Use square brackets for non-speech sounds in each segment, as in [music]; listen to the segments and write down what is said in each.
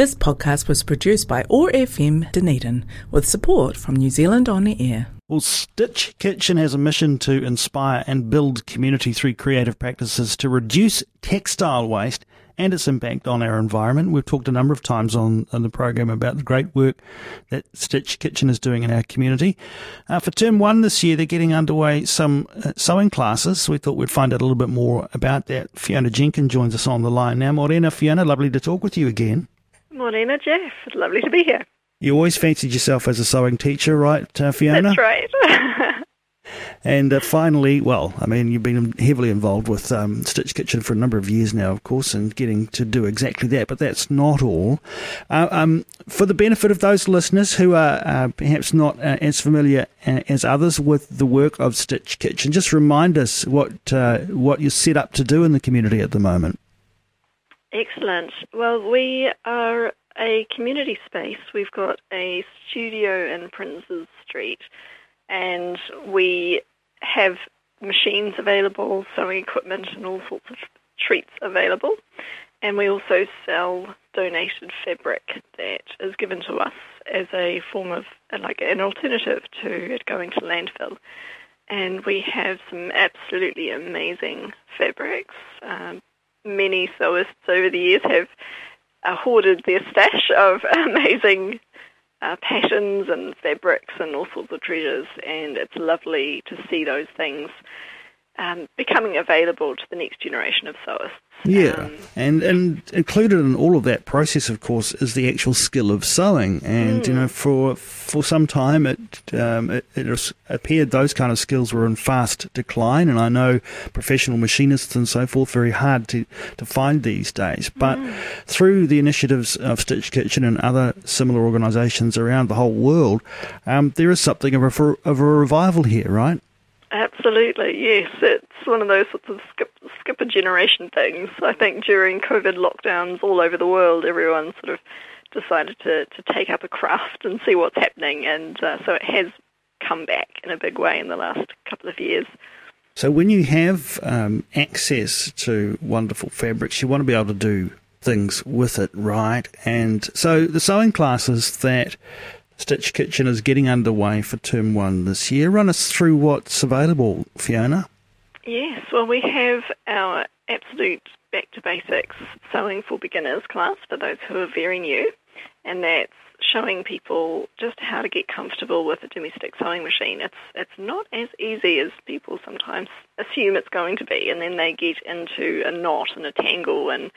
This podcast was produced by OAR FM Dunedin with support from New Zealand On the Air. Well, Stitch Kitchen has a mission to inspire and build community through creative practices to reduce textile waste and its impact on our environment. We've talked a number of times on, on the program about the great work that Stitch Kitchen is doing in our community. Uh, for term one this year, they're getting underway some uh, sewing classes. We thought we'd find out a little bit more about that. Fiona Jenkins joins us on the line now. Morena, Fiona, lovely to talk with you again. Morena, Jeff. Lovely to be here. You always fancied yourself as a sewing teacher, right, uh, Fiona? That's right. [laughs] and uh, finally, well, I mean, you've been heavily involved with um, Stitch Kitchen for a number of years now, of course, and getting to do exactly that. But that's not all. Uh, um, for the benefit of those listeners who are uh, perhaps not uh, as familiar uh, as others with the work of Stitch Kitchen, just remind us what uh, what you're set up to do in the community at the moment. Excellent. Well, we are a community space. We've got a studio in Princes Street, and we have machines available, sewing equipment, and all sorts of treats available. And we also sell donated fabric that is given to us as a form of, like, an alternative to it going to landfill. And we have some absolutely amazing fabrics. Um, many sewists over the years have uh, hoarded their stash of [laughs] amazing uh, patterns and fabrics and all sorts of treasures, and it's lovely to see those things um, becoming available to the next generation of sewists. Yeah, um, and and included in all of that process, of course, is the actual skill of sewing. And mm. you know, hmm. for for some time, it, um, it, it appeared those kind of skills were in fast decline. And I know professional machinists and so forth very hard to to find these days. But mm. through the initiatives of Stitch Kitchen and other similar organisations around the whole world, um, there is something of a of a revival here, right? Absolutely, yes. It's one of those sorts of skip, skip a generation things. I think during COVID lockdowns all over the world, everyone sort of decided to, to take up a craft and see what's happening, and uh, so it has come back in a big way in the last couple of years. So, when you have um, access to wonderful fabrics, you want to be able to do things with it, right? And so, the sewing classes that Stitch Kitchen is getting underway for term one this year. Run us through what's available, Fiona. Yes, well, we have our absolute back to basics sewing for beginners class for those who are very new, and that's showing people just how to get comfortable with a domestic sewing machine. It's it's not as easy as people sometimes assume it's going to be, and then they get into a knot and a tangle and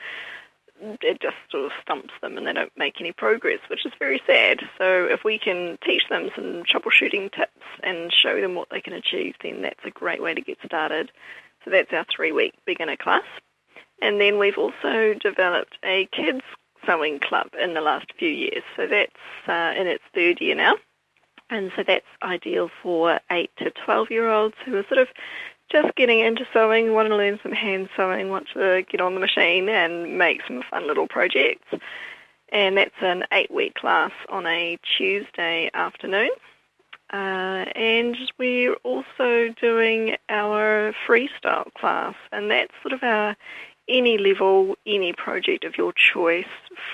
it just sort of stumps them and they don't make any progress, which is very sad. So if we can teach them some troubleshooting tips and show them what they can achieve, then that's a great way to get started. So that's our three-week beginner class. And then we've also developed a kids sewing club in the last few years. So that's uh, in its third year now. And so that's ideal for 8 to 12 year olds who are sort of just getting into sewing, want to learn some hand sewing, want to get on the machine and make some fun little projects. And that's an eight week class on a Tuesday afternoon. Uh, and we're also doing our freestyle class, and that's sort of our any level, any project of your choice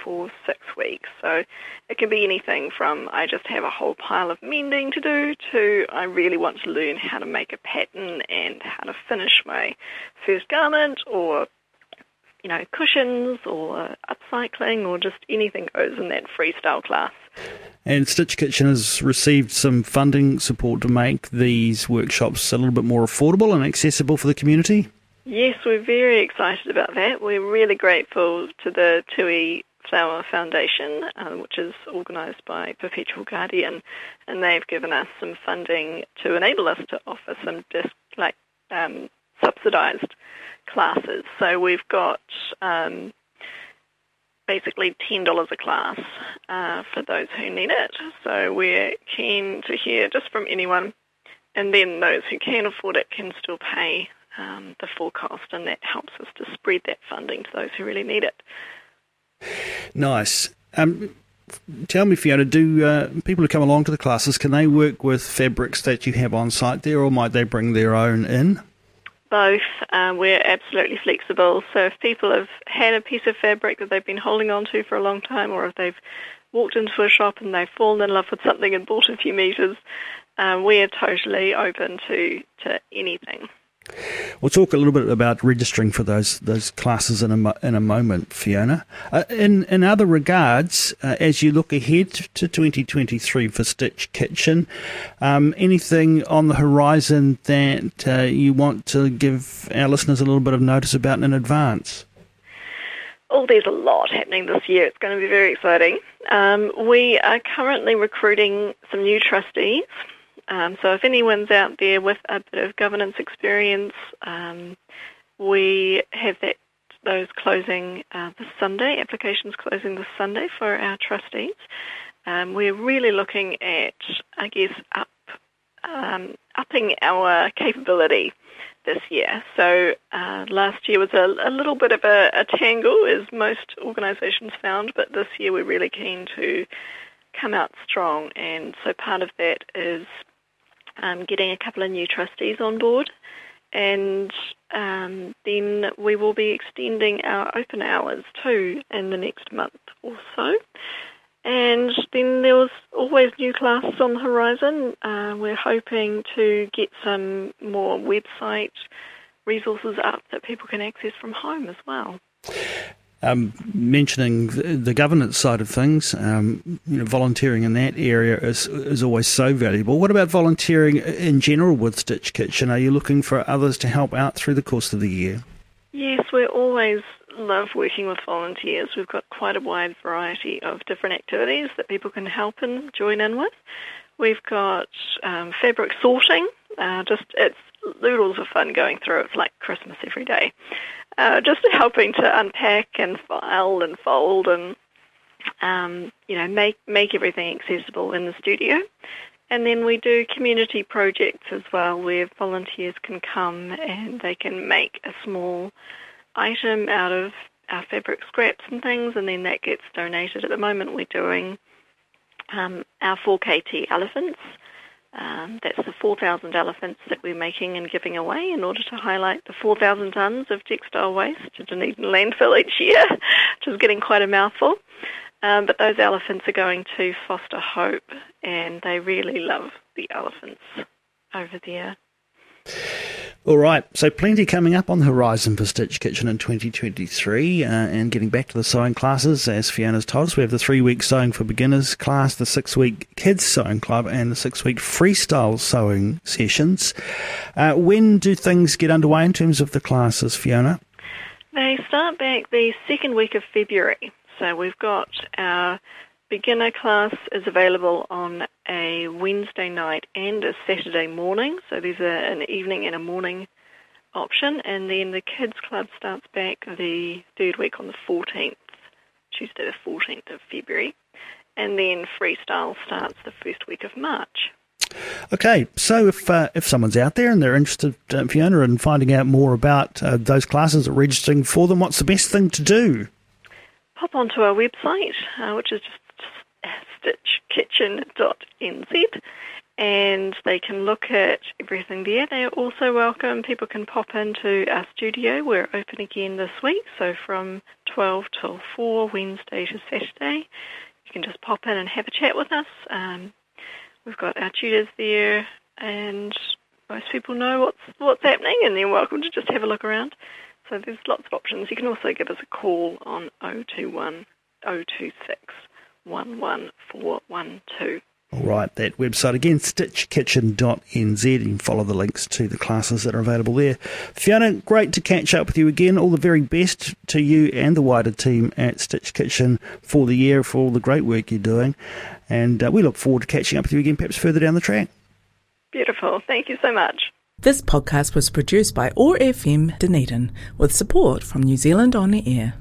for six weeks. So it can be anything from I just have a whole pile of mending to do to I really want to learn how to make a pattern and how to finish my first garment or you know, cushions or upcycling or just anything goes in that freestyle class. And Stitch Kitchen has received some funding support to make these workshops a little bit more affordable and accessible for the community. Yes, we're very excited about that. We're really grateful to the Tui Flower Foundation, um, which is organised by Perpetual Guardian, and they've given us some funding to enable us to offer some disc, like um, subsidised classes. So we've got um, basically ten dollars a class uh, for those who need it. So we're keen to hear just from anyone, and then those who can afford it can still pay um, the forecast, and that helps us to spread that funding to those who really need it. Nice. Um, tell me, Fiona, do uh, people who come along to the classes can they work with fabrics that you have on site there, or might they bring their own in? both. Um, we're absolutely flexible. So if people have had a piece of fabric that they've been holding on to for a long time, or if they've walked into a shop and they've fallen in love with something and bought a few meters, um, we are totally open to, to anything. We'll talk a little bit about registering for those those classes in a, in a moment, Fiona. Uh, in in other regards, uh, as you look ahead to 2023 for Stitch Kitchen, um, anything on the horizon that uh, you want to give our listeners a little bit of notice about in advance? Oh, there's a lot happening this year. It's going to be very exciting. Um, we are currently recruiting some new trustees. Um, so if anyone's out there with a bit of governance experience, um, we have that those closing uh, this Sunday, applications closing this Sunday for our trustees. Um, we're really looking at, I guess, up um, upping our capability this year. So uh, last year was a, a little bit of a, a, tangle, as most organisations found, but this year we're really keen to come out strong. And so part of that is um, getting a couple of new trustees on board. And um, then we will be extending our open hours too in the next month or so. And then there was always new classes on the horizon. Uh, we're hoping to get some more website resources up that people can access from home as well. Um, mentioning the governance side of things, um, you know, volunteering in that area is is always so valuable. What about volunteering in general with Stitch Kitchen? Are you looking for others to help out through the course of the year? Yes, we're always love working with volunteers. We've got quite a wide variety of different activities that people can help and join in with. We've got um, fabric sorting. Uh, just it's loodles of fun going through. It's like Christmas every day uh, just helping to unpack and file and fold and um, you know make make everything accessible in the studio. And then we do community projects as well, where volunteers can come and they can make a small item out of our fabric scraps and things, and then that gets donated. At the moment, we're doing um, our 4KT elephants, um, that's the 4,000 elephants that we're making and giving away in order to highlight the 4,000 tonnes of textile waste to Dunedin landfill each year, which is getting quite a mouthful. Um, but those elephants are going to foster hope, and they really love the elephants over there. All right, so plenty coming up on the horizon for Stitch Kitchen in 2023. Uh, and getting back to the sewing classes, as Fiona's told us, we have the three week sewing for beginners class, the six week kids sewing club, and the six week freestyle sewing sessions. Uh, when do things get underway in terms of the classes, Fiona? They start back the second week of February. So we've got our beginner class is available on a Wednesday night and a Saturday morning. So there's a, an evening and a morning option. And then the kids club starts back the third week on the 14th, Tuesday the 14th of February. And then freestyle starts the first week of March. Okay, so if uh, if someone's out there and they're interested, uh, Fiona, in finding out more about uh, those classes or registering for them, what's the best thing to do? Pop onto our website, uh, which is just stitchkitchen.nz and they can look at everything there. They are also welcome. People can pop into our studio. We're open again this week, so from 12 till 4, Wednesday to Saturday. You can just pop in and have a chat with us. Um, we've got our tutors there, and most people know what's what's happening, and they're welcome to just have a look around. So there's lots of options. You can also give us a call on 021 026 11412. All right, that website again, stitchkitchen.nz. You can follow the links to the classes that are available there. Fiona, great to catch up with you again. All the very best to you and the wider team at Stitch Kitchen for the year, for all the great work you're doing. And uh, we look forward to catching up with you again, perhaps further down the track. Beautiful. Thank you so much. This podcast was produced by OAR FM Dunedin with support from New Zealand On the Air.